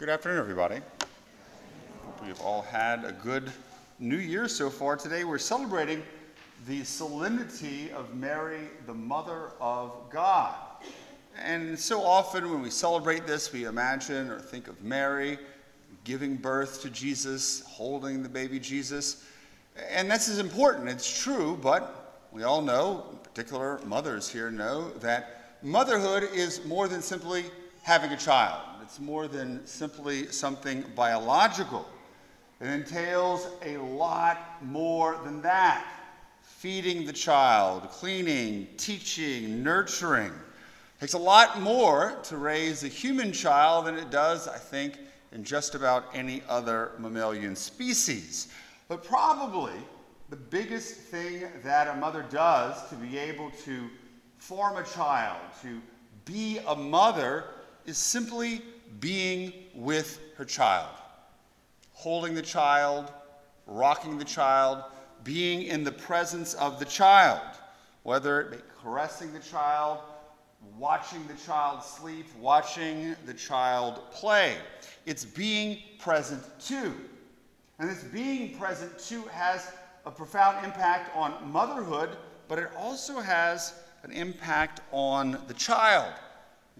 Good afternoon, everybody. Hope we've all had a good new year so far. Today we're celebrating the solemnity of Mary, the Mother of God. And so often when we celebrate this, we imagine or think of Mary giving birth to Jesus, holding the baby Jesus. And this is important, it's true, but we all know, in particular mothers here know, that motherhood is more than simply having a child. It's more than simply something biological. It entails a lot more than that. Feeding the child, cleaning, teaching, nurturing. It takes a lot more to raise a human child than it does, I think, in just about any other mammalian species. But probably the biggest thing that a mother does to be able to form a child, to be a mother, is simply being with her child, holding the child, rocking the child, being in the presence of the child, whether it be caressing the child, watching the child sleep, watching the child play. It's being present too. And this being present too has a profound impact on motherhood, but it also has an impact on the child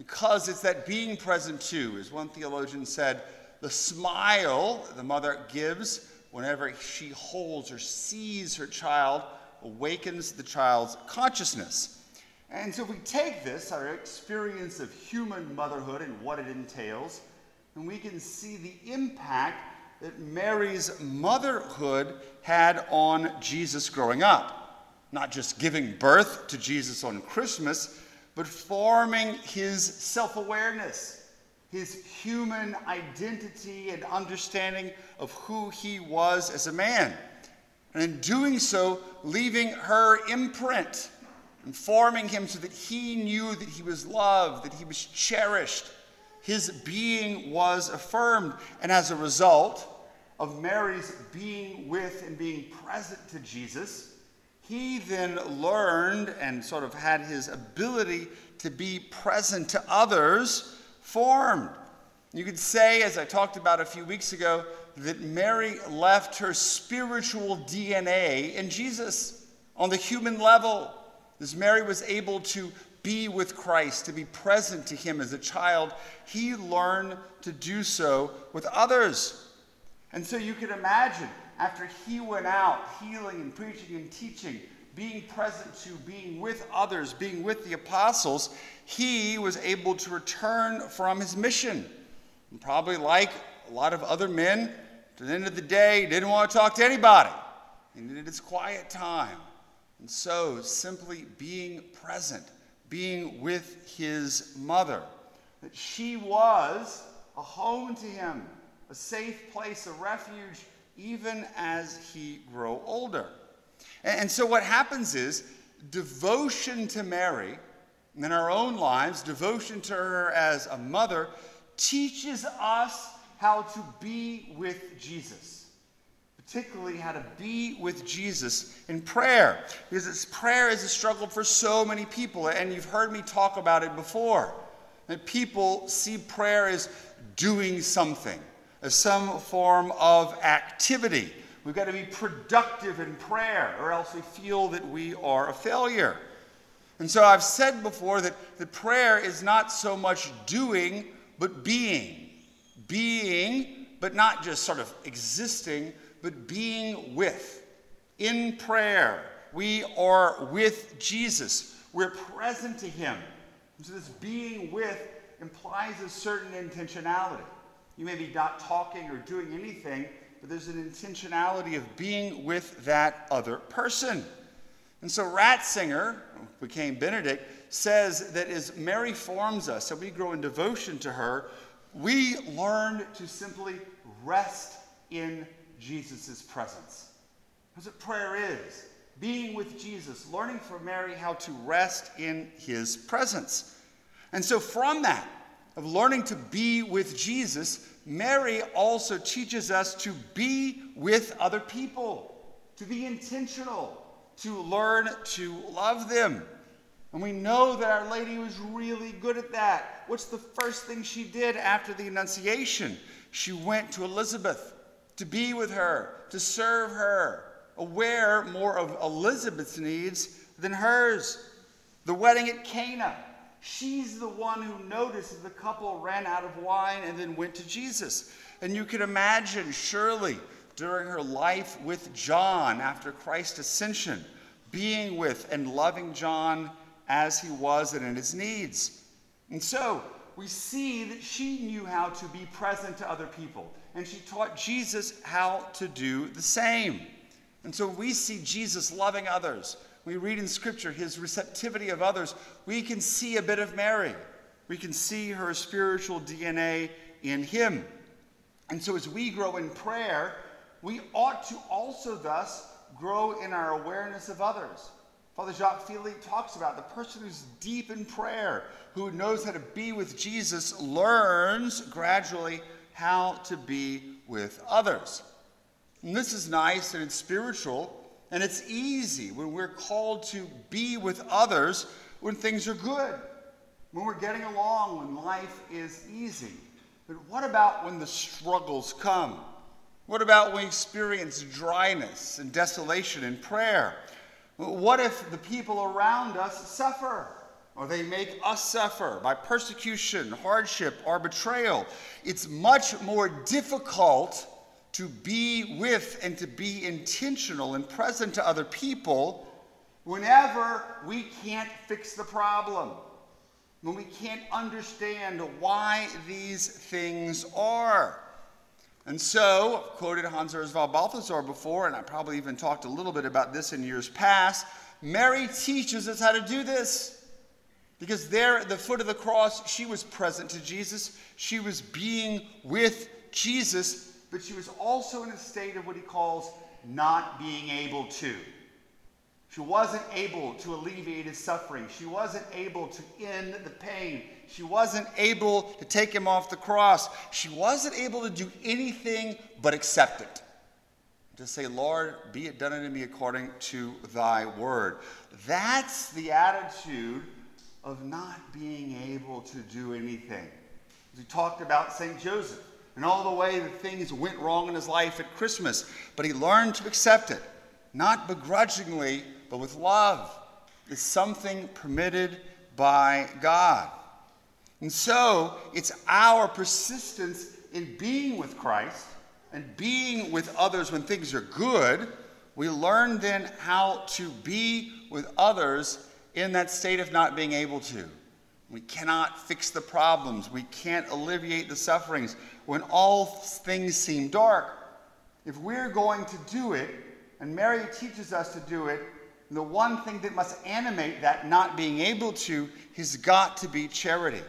because it's that being present too. As one theologian said, the smile the mother gives whenever she holds or sees her child awakens the child's consciousness. And so, if we take this, our experience of human motherhood and what it entails, and we can see the impact that Mary's motherhood had on Jesus growing up. Not just giving birth to Jesus on Christmas, but forming his self awareness, his human identity and understanding of who he was as a man. And in doing so, leaving her imprint and forming him so that he knew that he was loved, that he was cherished. His being was affirmed. And as a result of Mary's being with and being present to Jesus, he then learned and sort of had his ability to be present to others formed. You could say, as I talked about a few weeks ago, that Mary left her spiritual DNA in Jesus on the human level. As Mary was able to be with Christ, to be present to him as a child, he learned to do so with others. And so you could imagine after he went out healing and preaching and teaching, being present to, being with others, being with the apostles, he was able to return from his mission. And probably like a lot of other men, to the end of the day, didn't want to talk to anybody. He needed his quiet time. And so, simply being present, being with his mother, that she was a home to him, a safe place, a refuge even as he grow older. And so what happens is devotion to Mary in our own lives, devotion to her as a mother, teaches us how to be with Jesus. Particularly how to be with Jesus in prayer. Because prayer is a struggle for so many people, and you've heard me talk about it before. That people see prayer as doing something some form of activity. We've got to be productive in prayer, or else we feel that we are a failure. And so I've said before that, that prayer is not so much doing, but being. Being, but not just sort of existing, but being with. In prayer, we are with Jesus, we're present to Him. And so this being with implies a certain intentionality. You may be not talking or doing anything, but there's an intentionality of being with that other person. And so Ratzinger, became Benedict, says that as Mary forms us and we grow in devotion to her, we learn to simply rest in Jesus' presence. That's what prayer is being with Jesus, learning from Mary how to rest in his presence. And so, from that, of learning to be with Jesus, Mary also teaches us to be with other people, to be intentional, to learn to love them. And we know that Our Lady was really good at that. What's the first thing she did after the Annunciation? She went to Elizabeth to be with her, to serve her, aware more of Elizabeth's needs than hers. The wedding at Cana. She's the one who noticed the couple ran out of wine and then went to Jesus. And you can imagine, surely, during her life with John after Christ's ascension, being with and loving John as he was and in his needs. And so we see that she knew how to be present to other people, and she taught Jesus how to do the same. And so we see Jesus loving others. We read in Scripture his receptivity of others. We can see a bit of Mary. We can see her spiritual DNA in him. And so as we grow in prayer, we ought to also thus grow in our awareness of others. Father Jacques Philippe talks about the person who's deep in prayer, who knows how to be with Jesus, learns gradually how to be with others. And this is nice and it's spiritual and it's easy when we're called to be with others when things are good, when we're getting along, when life is easy. But what about when the struggles come? What about when we experience dryness and desolation in prayer? What if the people around us suffer? Or they make us suffer by persecution, hardship, or betrayal. It's much more difficult to be with and to be intentional and present to other people whenever we can't fix the problem, when we can't understand why these things are. And so, I've quoted Hans von Balthasar before, and I probably even talked a little bit about this in years past. Mary teaches us how to do this. Because there at the foot of the cross, she was present to Jesus. She was being with Jesus, but she was also in a state of what he calls not being able to. She wasn't able to alleviate his suffering. She wasn't able to end the pain. She wasn't able to take him off the cross. She wasn't able to do anything but accept it. To say, Lord, be it done unto me according to thy word. That's the attitude of not being able to do anything. We talked about St. Joseph and all the way that things went wrong in his life at Christmas, but he learned to accept it, not begrudgingly, but with love. It's something permitted by God. And so it's our persistence in being with Christ and being with others when things are good. We learn then how to be with others in that state of not being able to. We cannot fix the problems. We can't alleviate the sufferings when all things seem dark. If we're going to do it, and Mary teaches us to do it, the one thing that must animate that not being able to has got to be charity,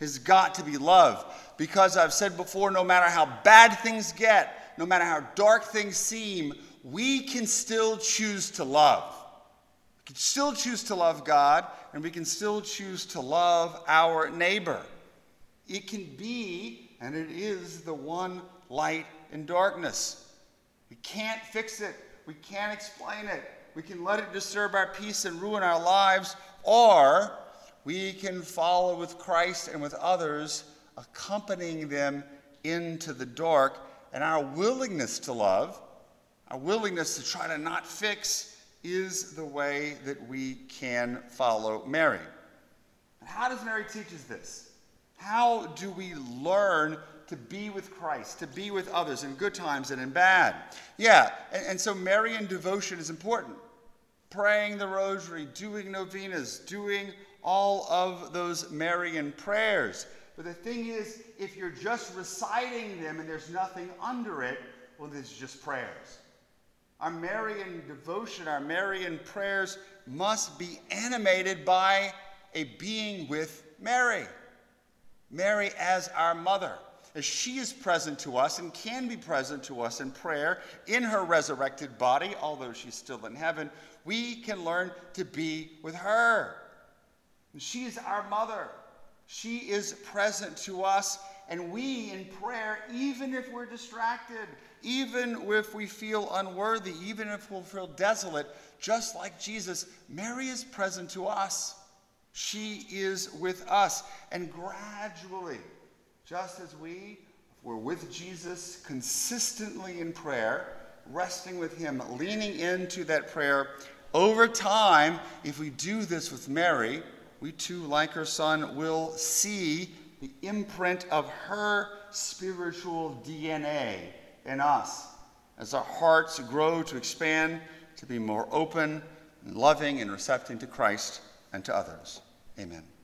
has got to be love. Because I've said before, no matter how bad things get, no matter how dark things seem, we can still choose to love. Can still choose to love God, and we can still choose to love our neighbor. It can be, and it is, the one light in darkness. We can't fix it, we can't explain it, we can let it disturb our peace and ruin our lives, or we can follow with Christ and with others, accompanying them into the dark. And our willingness to love, our willingness to try to not fix, is the way that we can follow Mary. How does Mary teach us this? How do we learn to be with Christ, to be with others in good times and in bad. Yeah, and, and so Marian devotion is important. Praying the rosary, doing novenas, doing all of those Marian prayers. But the thing is, if you're just reciting them and there's nothing under it, well, it's just prayers. Our Marian devotion, our Marian prayers must be animated by a being with Mary. Mary as our mother as she is present to us and can be present to us in prayer in her resurrected body, although she's still in heaven, we can learn to be with her. She is our mother. She is present to us, and we in prayer, even if we're distracted, even if we feel unworthy, even if we feel desolate, just like Jesus, Mary is present to us. She is with us. And gradually, just as we were with Jesus consistently in prayer, resting with Him, leaning into that prayer, over time, if we do this with Mary, we too, like her son, will see the imprint of her spiritual DNA in us as our hearts grow to expand to be more open and loving and receptive to Christ and to others. Amen.